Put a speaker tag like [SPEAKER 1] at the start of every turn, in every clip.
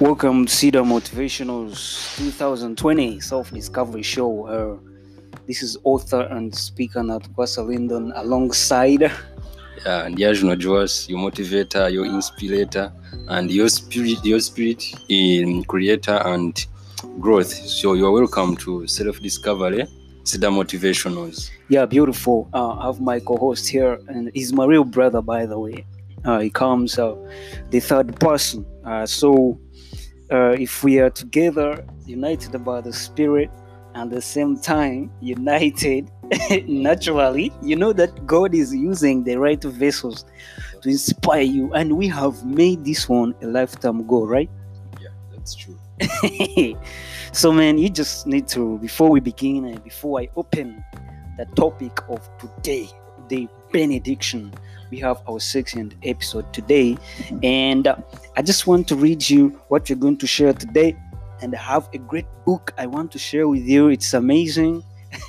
[SPEAKER 1] Welcome to Cedar Motivational's 2020 Self Discovery Show. Uh, this is author and speaker Natkwasa Lyndon alongside.
[SPEAKER 2] Yeah, and Yash Joas, your motivator, your inspirator, and your spirit, your spirit in creator and growth. So you're welcome to Self Discovery, Cedar Motivationals.
[SPEAKER 1] Yeah, beautiful. Uh, I have my co host here, and he's my real brother, by the way. Uh, he comes uh, the third person. Uh, so uh, if we are together, united by the Spirit, and the same time united naturally, you know that God is using the right vessels to inspire you, and we have made this one a lifetime goal, right?
[SPEAKER 2] Yeah, that's true.
[SPEAKER 1] so, man, you just need to before we begin and before I open the topic of today, the benediction. We have our second episode today. And uh, i just want to read you what we're going to share today. And I have a great book i want to share with you. It's amazing.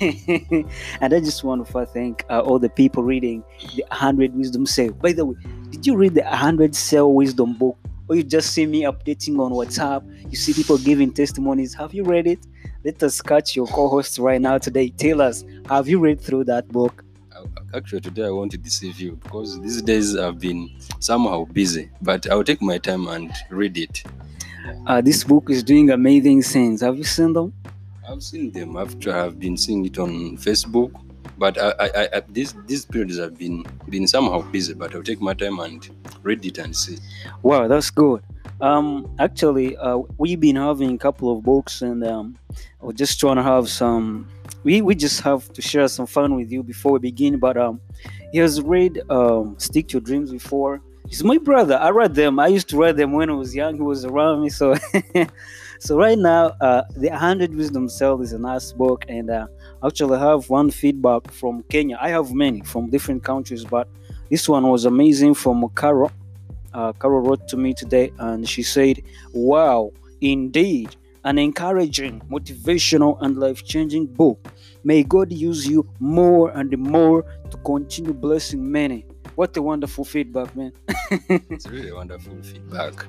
[SPEAKER 1] And i just want to thank uh, all the people reading the 100 wisdom cell. By the way did you read the 100 cell wisdom book? Or you just see me updating on whatsapp? You see people giving testimonies. Have you read it? Let us catch your co-host right now today. Tell us have you read through that book
[SPEAKER 2] actually today i want to deceive you because these days i've been somehow busy but i'll take my time and read it.
[SPEAKER 1] Uh, this book is doing amazing things have you seen them?
[SPEAKER 2] I've seen them. After i've been seeing it on facebook but I, I, I, these these periods have been been somehow busy but i'll take my time and read it and see.
[SPEAKER 1] Wow that's good um actually uh, we've been having a couple of books and um we're just trying to have some we we just have to share some fun with you before we begin. But um, he has read um, "Stick to Dreams" before. He's my brother. I read them. I used to read them when I was young. He was around me. So, so right now, uh, the Hundred Wisdom Cell is a nice book, and uh, actually I have one feedback from Kenya. I have many from different countries, but this one was amazing from Carol. Uh, Carol wrote to me today, and she said, "Wow, indeed." An encouraging, motivational, and life changing book. May God use you more and more to continue blessing many. What a wonderful feedback, man.
[SPEAKER 2] it's really wonderful feedback.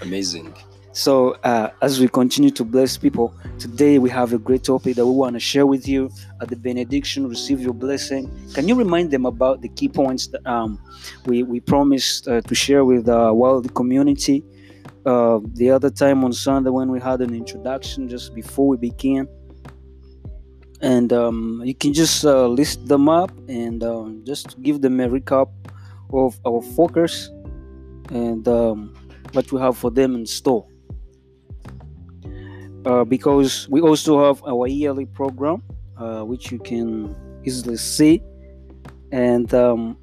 [SPEAKER 2] Amazing.
[SPEAKER 1] So, uh, as we continue to bless people, today we have a great topic that we want to share with you at the benediction. Receive your blessing. Can you remind them about the key points that um, we, we promised uh, to share with uh, the community uh, the other time on Sunday when we had an introduction just before we began? and um, you can just uh, list them up and um, just give them a recap of our focus and um, what we have for them in store. Uh, because we also have our yearly program, uh, which you can easily see. And um,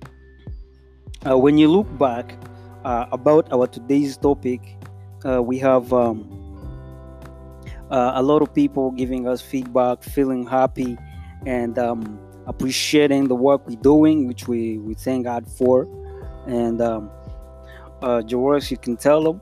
[SPEAKER 1] uh, when you look back uh, about our today's topic, uh, we have um, a lot of people giving us feedback, feeling happy, and um, appreciating the work we're doing, which we, we thank God for. And um, Joris, you can tell them.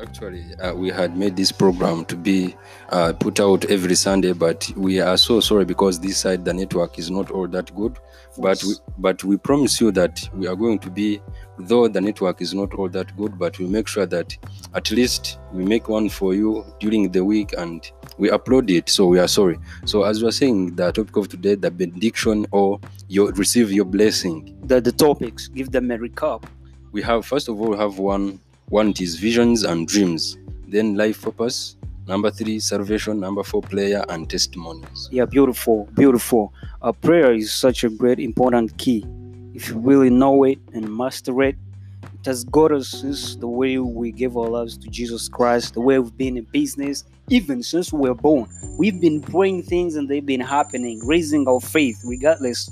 [SPEAKER 2] Actually, uh, we had made this program to be uh, put out every Sunday, but we are so sorry because this side the network is not all that good. But we, but we promise you that we are going to be, though the network is not all that good, but we make sure that at least we make one for you during the week and we upload it. So we are sorry. So as we are saying, the topic of today, the benediction or you receive your blessing.
[SPEAKER 1] The the topics, give them a recap.
[SPEAKER 2] We have first of all we have one one is visions and dreams. Then life purpose. Number three, salvation. Number four, prayer and testimonies.
[SPEAKER 1] Yeah, beautiful, beautiful. Uh, prayer is such a great, important key. If you really know it and master it, it has got us since the way we give our lives to Jesus Christ, the way we've been in business, even since we were born. We've been praying things and they've been happening, raising our faith, regardless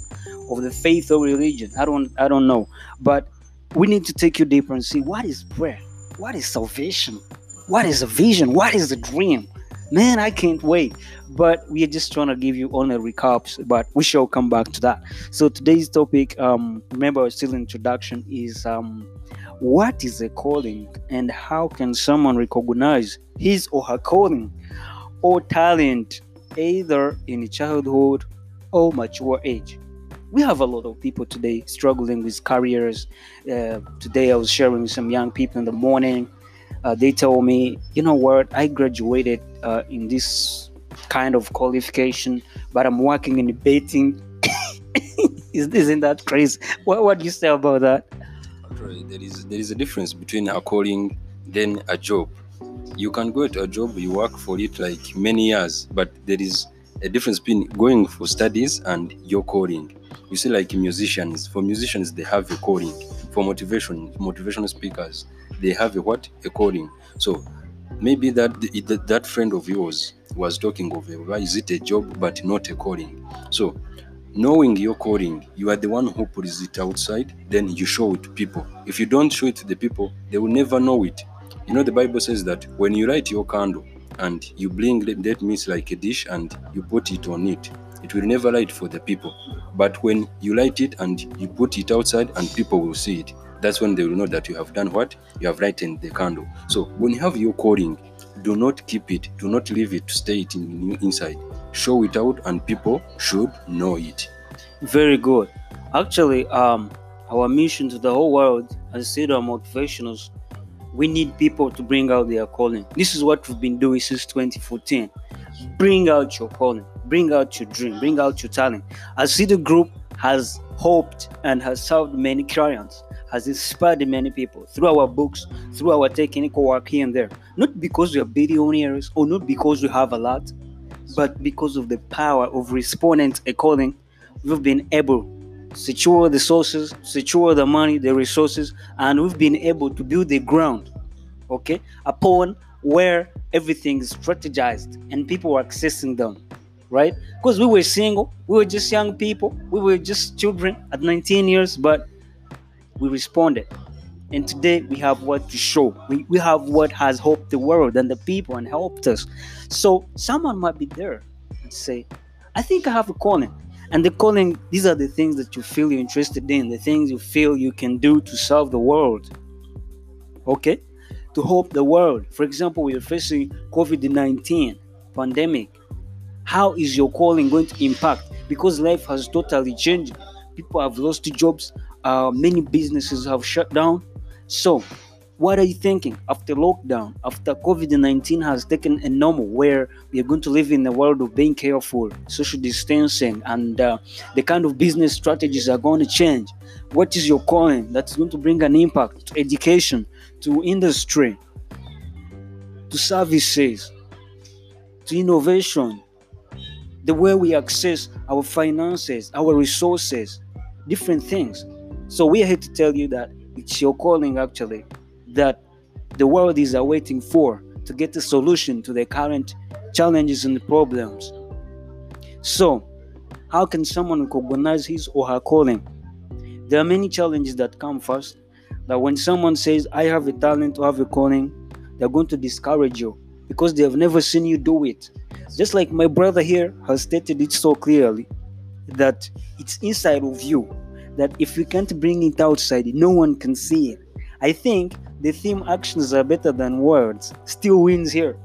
[SPEAKER 1] of the faith or religion. I don't, I don't know, but we need to take you deeper and see what is prayer, what is salvation, what is a vision, what is a dream. Man, I can't wait. But we are just trying to give you only recaps, but we shall come back to that. So today's topic, um, remember, still introduction is um, what is a calling and how can someone recognize his or her calling or talent either in childhood or mature age we have a lot of people today struggling with careers. Uh, today, I was sharing with some young people in the morning. uh, they told me, you know what, I graduated uh, in this kind of qualification, but I'm working in debating. Isn't that crazy? What, what do you say about that?
[SPEAKER 2] Actually, there is there is a difference between a calling then a job. You can go to a job, you work for it like many years, but there is a difference between going for studies and your calling. You see, like musicians, for musicians they have a calling. For motivation, motivational speakers, they have a what? A calling. So maybe that that, friend of yours was talking of a, why is it a job but not a calling? So knowing your calling, you are the one who puts it outside, then you show it to people. If you don't show it to the people, they will never know it. You know, the Bible says that when you light your candle and you bring that means like a dish and you put it on it, it will never light for the people. But when you light it and you put it outside and people will see it, that's when they will know that you have done what? You have lightened the candle. So when you have your calling, do not keep it, do not leave it stay it in, inside. Show it out and people should know it.
[SPEAKER 1] Very good. Actually, um, our mission to the whole world as Cedar Motivationals, we need people to bring out their calling. This is what we've been doing since 2014. Bring out your calling, bring out your dream, bring out your talent. As Cedar Group has hoped and has served many clients has inspired many people through our books, through our technical work here and there. Not because we are billionaires or not because we have a lot, but because of the power of responding a calling, we've been able secure the sources, secure the money, the resources, and we've been able to build the ground, okay, upon where everything is strategized and people are accessing them right? Because we were single, we were just young people, we were just children at 19 years, but we responded. And today we have what to show. We, we have what has helped the world and the people and helped us. So someone might be there and say, I think I have a calling. And the calling, these are the things that you feel you're interested in, the things you feel you can do to serve the world. Okay? To help the world. For example, we are facing COVID-19 pandemic. How is your calling going to impact? Because life has totally changed. People have lost jobs, uh, many businesses have shut down. So, what are you thinking after lockdown, after COVID 19 has taken a normal where we are going to live in a world of being careful, social distancing, and uh, the kind of business strategies are going to change? What is your calling that's going to bring an impact to education, to industry, to services, to innovation, the way we access our finances, our resources, different things? So we are here to tell you that it's your calling actually that the world is awaiting for to get a solution to the current challenges and problems. So, how can someone recognize his or her calling? There are many challenges that come first. That when someone says, I have a talent to have a calling, they're going to discourage you because they have never seen you do it. Just like my brother here has stated it so clearly that it's inside of you that if you can't bring it outside, no one can see it. I think the theme actions are better than words still wins here.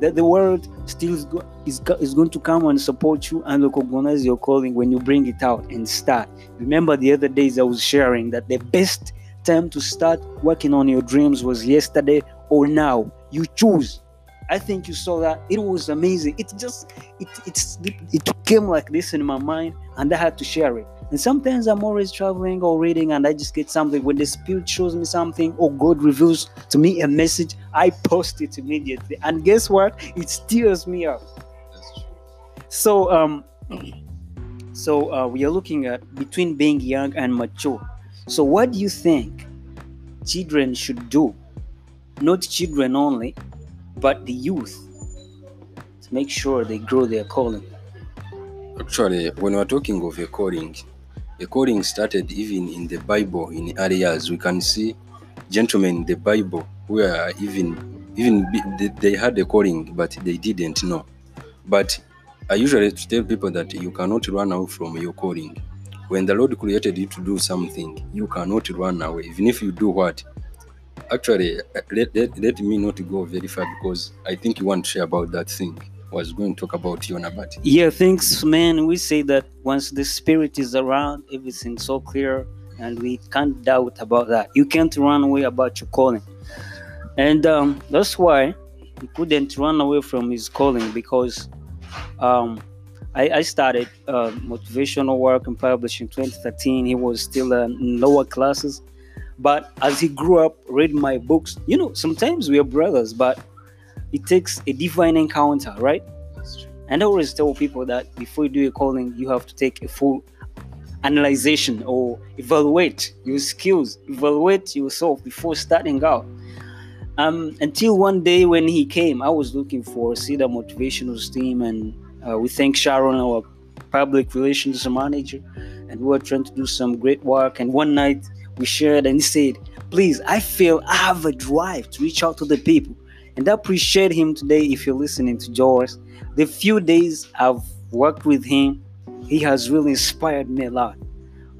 [SPEAKER 1] That the world still is, go- is, go- is going to come and support you and recognize your calling when you bring it out and start. Remember the other days I was sharing that the best time to start working on your dreams was yesterday or now. You choose. I think you saw that. It was amazing. It just it it's it came like this in my mind and I had to share it. And sometimes I'm always traveling or reading and I just get something. When the Spirit shows me something or God reveals to me a message, I post it immediately. And guess what? It steers me up. So, um, so uh, we are looking at between being young and mature. So, what do you think children should do? Not children only, but the youth to make sure they grow their calling.
[SPEAKER 2] Actually, when we're talking of a calling, a calling started even in the Bible in early years. We can see gentlemen in the Bible who are even even they, had a calling, but they didn't know. But I usually tell people that you cannot run away from your calling. When the Lord created you to do something, you cannot run away, even if you do what. Actually, uh, let, let, let me not go very far because I think you want to share about that thing was going to talk about Yonabati.
[SPEAKER 1] Yeah, thanks, man. We say that once the spirit is around, everything's so clear, and we can't doubt about that. You can't run away about your calling. and um, that's why he couldn't run away from his calling because um, I, I started uh, motivational work and publishing 2013. He was still uh, in lower classes, but as he grew up, reading my books, you know, sometimes we are brothers, but it takes a divine encounter, right? And I always tell people that before you do a calling, you have to take a full analyzation or evaluate your skills, evaluate yourself before starting out. Um, until one day when he came, I was looking for Cedar Motivational Team, and uh, we thank Sharon, our public relations manager, and we were trying to do some great work. And one night we shared, and he said, "Please, I feel I have a drive to reach out to the people." And I appreciate him today. If you're listening to George, the few days I've worked with him, he has really inspired me a lot.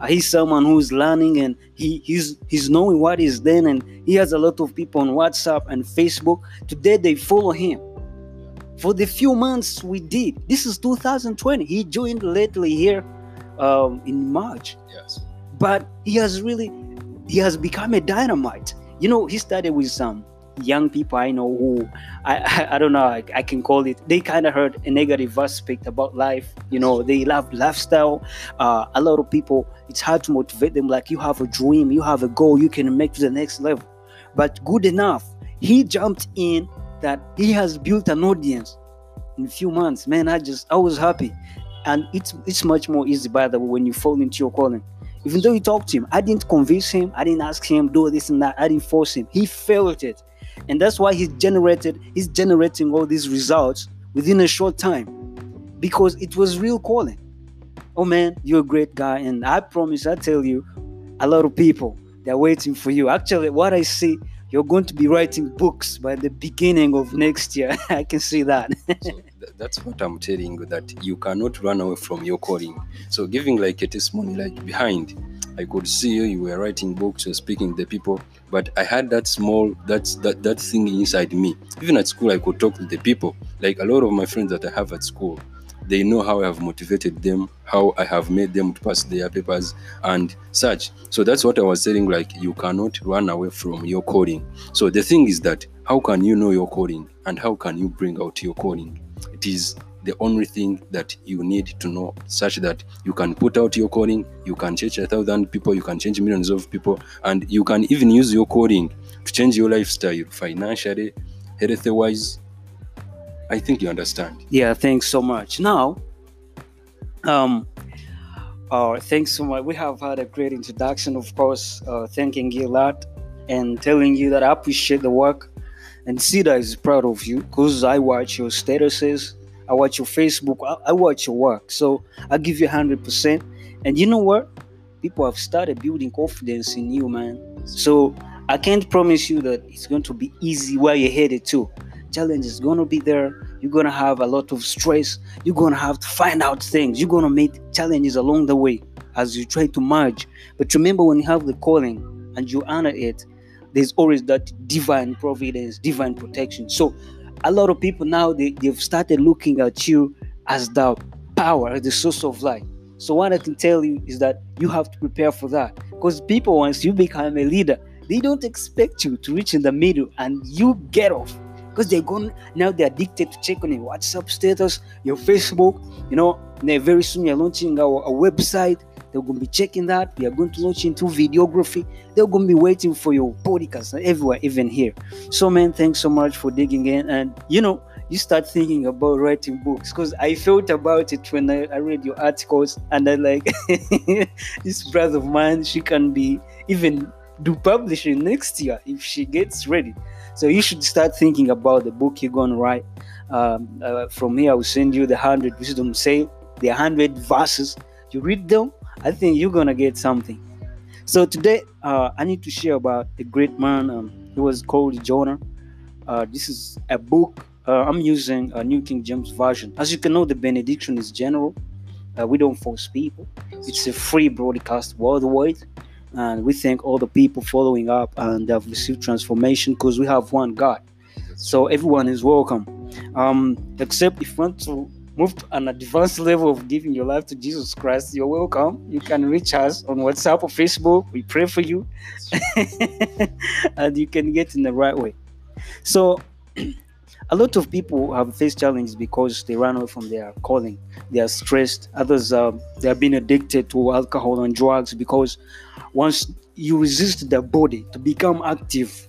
[SPEAKER 1] Uh, he's someone who's learning and he, he's he's knowing what he's doing and he has a lot of people on WhatsApp and Facebook. Today they follow him. For the few months we did, this is 2020. He joined lately here um, in March.
[SPEAKER 2] Yes.
[SPEAKER 1] But he has really he has become a dynamite. You know, he started with some young people I know who I I, I don't know I, I, can call it they kind of heard a negative aspect about life you know they love lifestyle. Uh, a lot of people it's hard to motivate them like you have a dream you have a goal you can make to the next level. But good enough he jumped in that he has built an audience in a few months. Man I just I was happy. And it's it's much more easy by the way when you fall into your calling. Even though you talk to him, I didn't convince him, I didn't ask him do this and that, I didn't force him. He felt it and that's why he's generated he's generating all these results within a short time. Because it was real calling. Oh man you're a great guy. And i promise i tell you a lot of people they're waiting for you. Actually what i see you're going to be writing books by the beginning of next year. I can see that.
[SPEAKER 2] So that's what i'm telling you that you cannot run away from your calling. So giving like a testimony like behind I could see you, you were writing books, you're speaking to the people, but I had that small, that's that that thing inside me. Even at school, I could talk to the people. Like a lot of my friends that I have at school, they know how I have motivated them, how I have made them to pass their papers and such. So that's what I was saying. Like you cannot run away from your calling. So the thing is that how can you know your calling and how can you bring out your calling? It is the only thing that you need to know such that you can put out your calling you can change a thousand people you can change millions of people and you can even use your calling to change your lifestyle financially health wise i think you understand.
[SPEAKER 1] Yeah thanks so much. Now um uh, thanks so much. We have had a great introduction of course uh, thanking you a lot and telling you that i appreciate the work and Cedar is proud of you because I watch your statuses I watch your Facebook, I, I watch your work. So I give you 100%. And you know what? People have started building confidence in you, man. So I can't promise you that it's going to be easy where you're headed to. Challenge is going to be there. You're going to have a lot of stress. You're going to have to find out things. You're going to meet challenges along the way as you try to merge. But remember, when you have the calling and you honor it, there's always that divine providence, divine protection. So a lot of people now they, they've started looking at you as the power, the source of life. So what I can tell you is that you have to prepare for that. Because people, once you become a leader, they don't expect you to reach in the middle and you get off. Because they're going now they're addicted to checking your WhatsApp status, your Facebook, you know, they very soon you're launching our, a website they're going to be checking that. We are going to launch into videography. They're going to be waiting for your podcast everywhere, even here. So, man, thanks so much for digging in. And, you know, you start thinking about writing books because I felt about it when I, I read your articles and I like this brother of mine, she can be even do publishing next year if she gets ready. So you should start thinking about the book you're going to write. Um, uh, from here, I will send you the 100 wisdom say, the 100 verses. You read them, I think you're gonna get something. So today, uh, I need to share about a great man. Um, he was called Jonah. Uh, this is a book. Uh, I'm using a New King James Version. As you can know, the benediction is general. Uh, we don't force people. It's a free broadcast worldwide, and we thank all the people following up and have received transformation because we have one God. So everyone is welcome. Um, except if you want to move to an advanced level of giving your life to Jesus Christ, you're welcome. You can reach us on WhatsApp or Facebook. We pray for you, and you can get in the right way. so a lot of people have faced challenges because they run away from their calling they are stressed others uh, they have been addicted to alcohol and drugs because once you resist the body to become active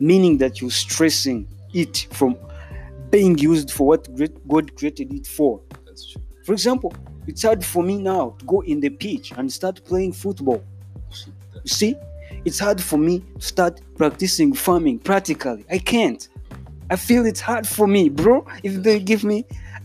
[SPEAKER 1] meaning that you're stressing it from being used for what great- god created it for
[SPEAKER 2] That's true.
[SPEAKER 1] for example it's hard for me now to go in the pitch and start playing football you see, it's hard for me to start practicing farming practically. I can't. I feel it's hard for me, bro. If they give me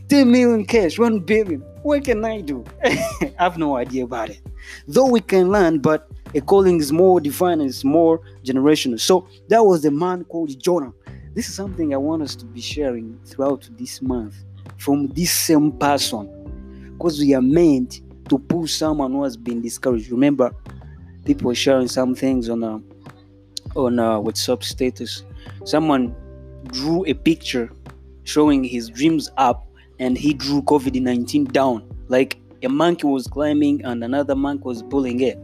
[SPEAKER 1] 10 million cash, 1 billion, what can I do? I have no idea about it. Though we can learn, but a calling is more divine and it's more generational. So that was the man called Jonah. This is something I want us to be sharing throughout this month from this same person because we are meant to pull someone who has been discouraged. Remember, people sharing some things on a on a WhatsApp status. Someone drew a picture showing his dreams up, and he drew COVID nineteen down. Like a monkey was climbing, and another monkey was pulling it.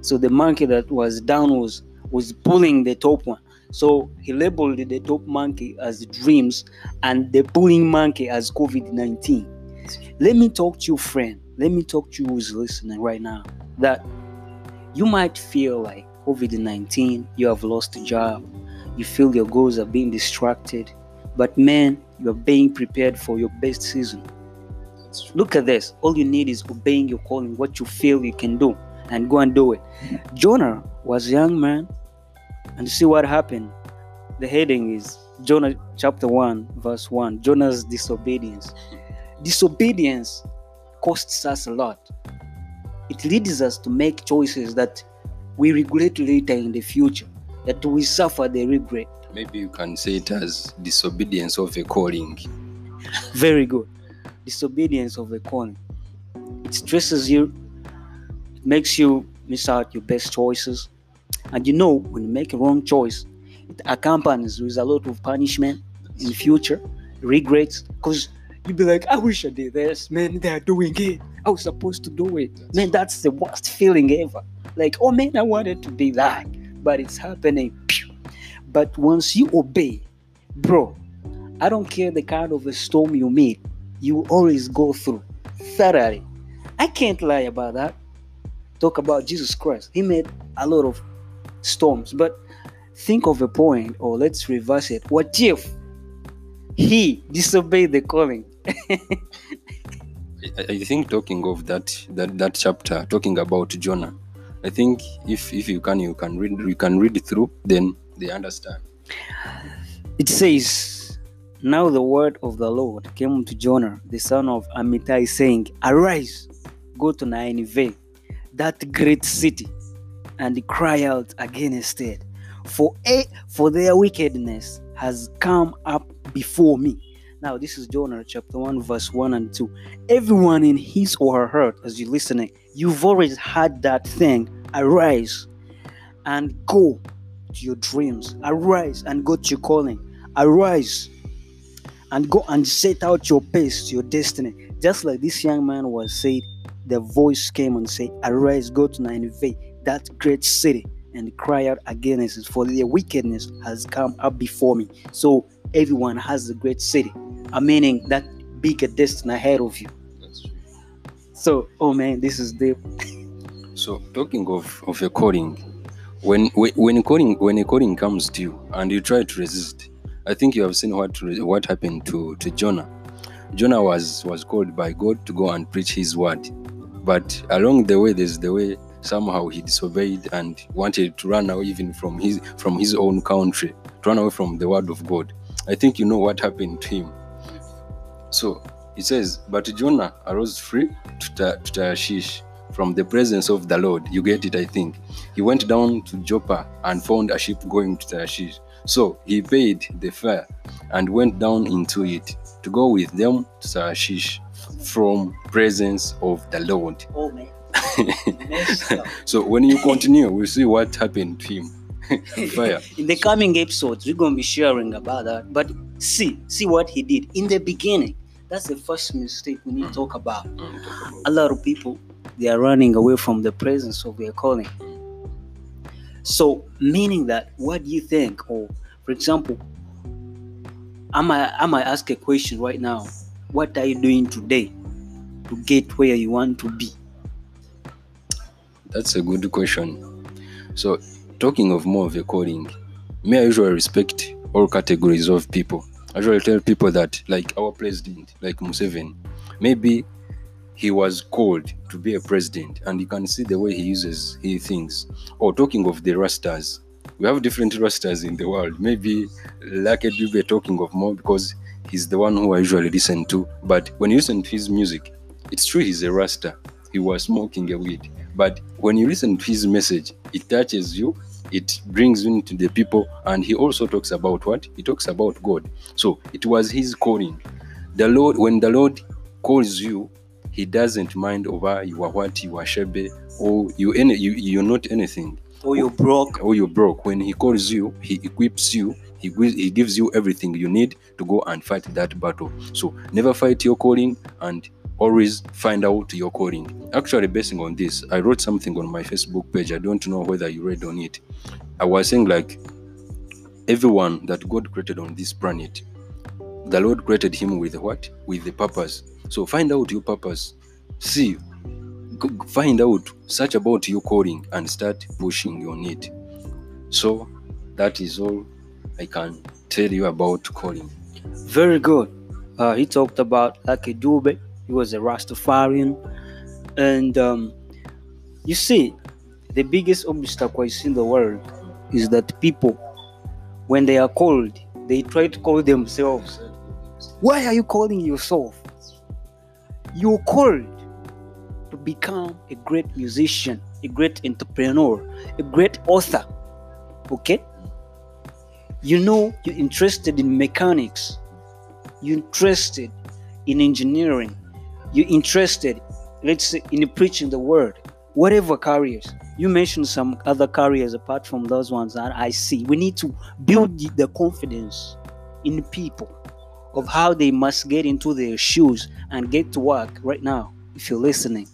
[SPEAKER 1] So the monkey that was down was was pulling the top one. So he labeled the top monkey as dreams, and the pulling monkey as COVID nineteen. Let me talk to you, friend. Let me talk to you who's listening right now. That you might feel like COVID 19, you have lost a job, you feel your goals are being distracted, but man, you're being prepared for your best season. Look at this. All you need is obeying your calling, what you feel you can do, and go and do it. Jonah was a young man, and see what happened. The heading is Jonah chapter 1, verse 1 Jonah's disobedience. Disobedience costs us a lot. It leads us to make choices that we regret later in the future, that we suffer the regret.
[SPEAKER 2] Maybe you can say it as disobedience of a calling.
[SPEAKER 1] Very good. Disobedience of a calling. It stresses you, it makes you miss out your best choices. And you know, when you make a wrong choice, it accompanies with a lot of punishment in future, regrets, because you'll be like, I wish I did this, man, they're doing it. I was supposed to do it. Man, that's the worst feeling ever. Like, oh man, I wanted to be that, but it's happening. But once you obey, bro, I don't care the kind of a storm you meet, you always go through thoroughly. I can't lie about that. Talk about Jesus Christ. He made a lot of storms, but think of a point, or let's reverse it. What if he disobeyed the calling?
[SPEAKER 2] I, think talking of that that that chapter, talking about Jonah, I think if if you can you can read you can read it through, then they understand.
[SPEAKER 1] It says, Now the word of the Lord came to Jonah, the son of Amittai, saying, Arise, go to Nineveh, that great city, and cry out against it, for a, for their wickedness has come up before me. Now, this is Jonah chapter 1, verse 1 and 2. Everyone in his or her heart, as you're listening, you've always had that thing. Arise and go to your dreams. Arise and go to your calling. Arise and go and set out your pace your destiny. Just like this young man was said, the voice came and said, Arise, go to Nineveh, that great city, and cry out against it, for their wickedness has come up before me. So everyone has a great city, a meaning that bigger destiny ahead of you. So, oh man, this is deep.
[SPEAKER 2] So talking of, of a calling, when when when a calling when a calling comes to you and you try to resist, I think you have seen what what happened to, to Jonah. Jonah was was called by God to go and preach His word, but along the way, there's the way somehow he disobeyed and wanted to run away even from his from his own country, to run away from the word of God. I think you know what happened to him. So it says, but Jonah arose free to, Ta- to Tarshish from the presence of the Lord. You get it, I think. He went down to Joppa and found a ship going to Tarshish. So he paid the fare and went down into it to go with them to Tarshish from presence of the Lord.
[SPEAKER 1] Up.
[SPEAKER 2] So when you continue, we'll see what happened to him. Fire.
[SPEAKER 1] in the coming episodes, we're gonna be sharing about that. But see, see what he did in the beginning. That's the first mistake we need to talk about. A lot of people they are running away from the presence of their calling. So, meaning that what do you think, or for example, I might, I might ask a question right now. What are you doing today to get where you want to be?
[SPEAKER 2] That's a good question. So, talking of more of a calling, me I usually respect all categories of people. I usually tell people that, like our president, like Museveni, maybe he was called to be a president, and you can see the way he uses he thinks. Or talking of the Rastas, we have different Rastas in the world. Maybe like Lucky Dube talking of more because he's the one who I usually listen to. But when you listen to his music, it's true he's a Rasta. He was smoking a weed. But when you listen to his message, it touches you, it brings you into the people, and he also talks about what? He talks about God. So it was his calling. The Lord, when the Lord calls you, he doesn't mind over you are what you are shebe or you any you you're not anything
[SPEAKER 1] Or you're broke.
[SPEAKER 2] or you're broke. When he calls you, he equips you, he, he gives you everything you need to go and fight that battle. So never fight your calling and always find out your calling. Actually, basing on this, I wrote something on my Facebook page. I don't know whether you read on it. I was saying like everyone that God created on this planet, the Lord created him with what? With the purpose. So find out your purpose. See, find out, search about your calling and start pushing on it. So that is all I can tell you about calling.
[SPEAKER 1] Very good. Uh, he talked about Lucky Dube. He was a Rastafarian. And um, you see, the biggest obstacle I see in the world is that people, when they are called, they try to call themselves. Why are you calling yourself? You're called to become a great musician, a great entrepreneur, a great author. Okay? You know, you're interested in mechanics, you're interested in engineering, you're interested, let's say, in preaching the word, whatever careers. You mentioned some other careers apart from those ones that I see. We need to build the- the confidence in people of how they must get into their shoes and get to work right now. If you're listening,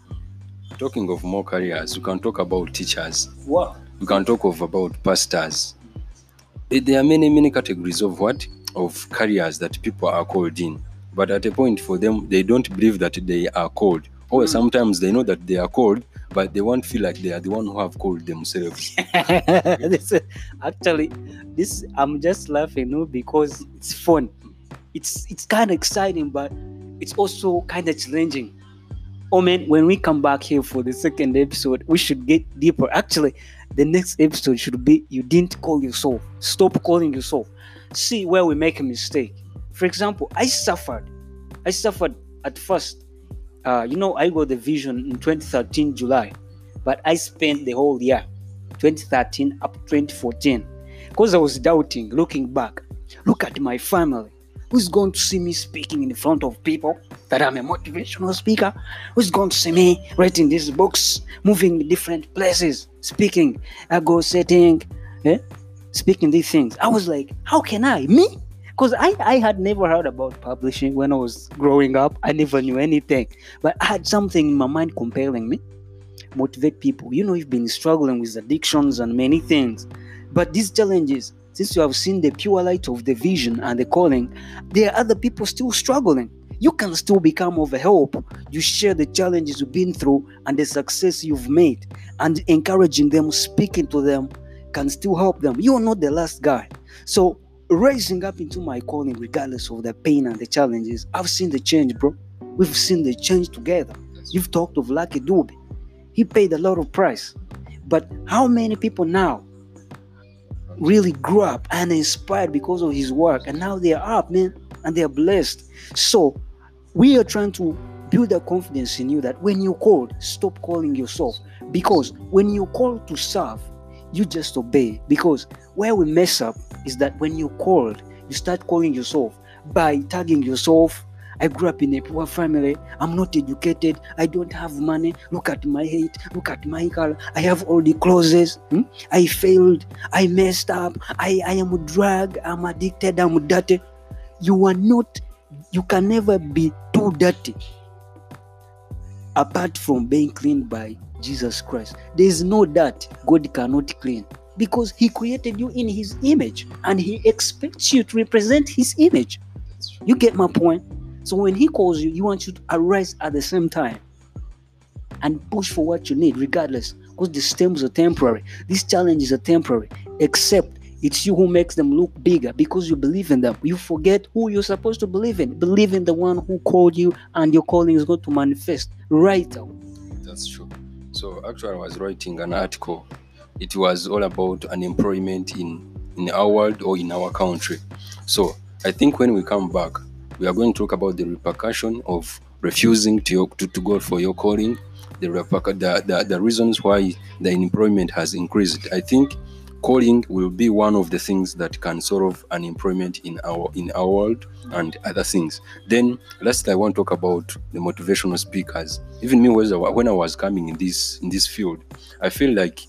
[SPEAKER 2] Talking of more careers, you can talk about teachers.
[SPEAKER 1] what?
[SPEAKER 2] You can talk of about pastors. Eh, There are many, many categories of what? Of careers that people are called in. But at a point for them, they don't believe that they are called. Or hmm. sometimes they know that they are called, but they won't feel like they are the one who have called themselves.
[SPEAKER 1] this, actually, this I'm just laughing, no, because it's fun. It's it's kind of exciting, but it's also kind of challenging. Oh man, when we come back here for the second episode, we should get deeper. Actually, the next episode should be you didn't call yourself. Stop calling yourself. See where we make a mistake. For example, I suffered. I suffered at first. Uh, you know, I got the vision in 2013 July, but I spent the whole year 2013 up 2014 because I was doubting. Looking back, look at my family. Who's going to see me speaking in front of people that I'm a motivational speaker? Who's going to see me writing these books, moving different places, speaking, I go setting, eh? speaking these things? I was like, how can I? Me? Because I, I had never heard about publishing when I was growing up. I never knew anything. But I had something in my mind compelling me. Motivate people. You know, you've been struggling with addictions and many things. But these challenges, since you have seen the pure light of the vision and the calling, there are other people still struggling. You can still become of help. You share the challenges you've been through and the success you've made, and encouraging them, speaking to them can still help them. You are not the last guy. So, rising up into my calling, regardless of the pain and the challenges, I've seen the change, bro. We've seen the change together. You've talked of Lucky Dube. He paid a lot of price. But how many people now really grew up and inspired because of his work and now they are up man and they are blessed so we are trying to build that confidence in you that when you called stop calling yourself because when you call to serve you just obey because where we mess up is that when you called you start calling yourself by tagging yourself I grew up in a poor family. I'm not educated. I don't have money. Look at my height. Look at my color. I have all the clothes. Hmm? I failed. I messed up. I, I am a drug. I'm addicted. I'm dirty. You are not, you can never be too dirty apart from being cleaned by Jesus Christ. There is no dirt God cannot clean because He created you in His image and He expects you to represent His image. You get my point? So when he calls you, you want you to arise at the same time and push for what you need, regardless. Because the stems are temporary. These challenges are temporary, except it's you who makes them look bigger because you believe in them. You forget who you're supposed to believe in. Believe in the one who called you, and your calling is going to manifest right out.
[SPEAKER 2] That's true. So actually, I was writing an article. It was all about unemployment in in our world or in our country. So I think when we come back, we are going to talk about the repercussion of refusing to to, to go for your calling, the, the, the the reasons why the unemployment has increased. I think calling will be one of the things that can solve unemployment in our in our world and other things. Then last I want to talk about the motivational speakers. Even me when I was coming in this in this field, I feel like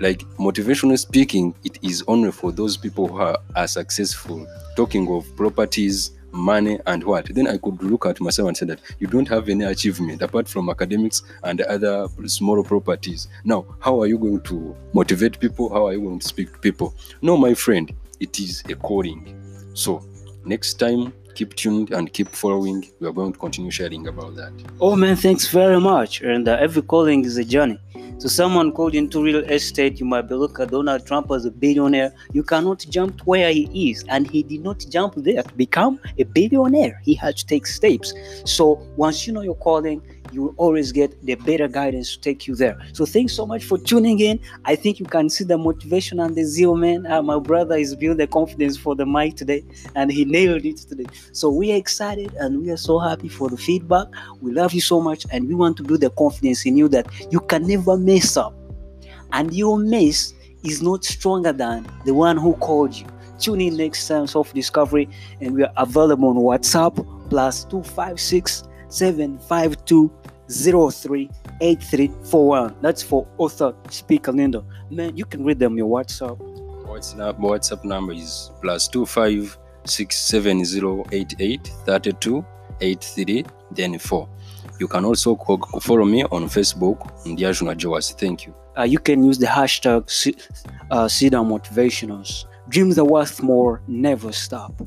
[SPEAKER 2] like motivational speaking it is only for those people who are, are successful. Talking of properties money and what. Then i could look at myself and say that you don't have any achievement apart from academics and other small properties. Now how are you going to motivate people? How are you going to speak to people? No my friend it is a calling. So next time keep tuned and keep following we are going to continue sharing about that
[SPEAKER 1] Oh man, thanks very much. And uh, every calling is a journey. So someone called into real estate, you might be looking at Donald Trump as a billionaire. You cannot jump to where he is, and he did not jump there to become a billionaire. He had to take steps. So once you know your calling, you will always get the better guidance to take you there. So thanks so much for tuning in. I think you can see the motivation and the zeal, man. Uh, my brother is building the confidence for the mic today, and he nailed it today. So we are excited and we are so happy for the feedback. We love you so much, and we want to build the confidence in you that you can never mess up, and your mess is not stronger than the one who called you. Tune in next time, Self Discovery, and we are available on WhatsApp plus 256 752 038341. That's for author Speaker Lindo. Man, you can read them your WhatsApp.
[SPEAKER 2] WhatsApp, WhatsApp number is plus two five six seven zero eight eight thirty two eight three then four. You can also follow me on Facebook, Ndiajuna Joas. Thank you.
[SPEAKER 1] Uh, you can use the hashtag uh, Cedar Motivationals. Dreams are worth more, never stop.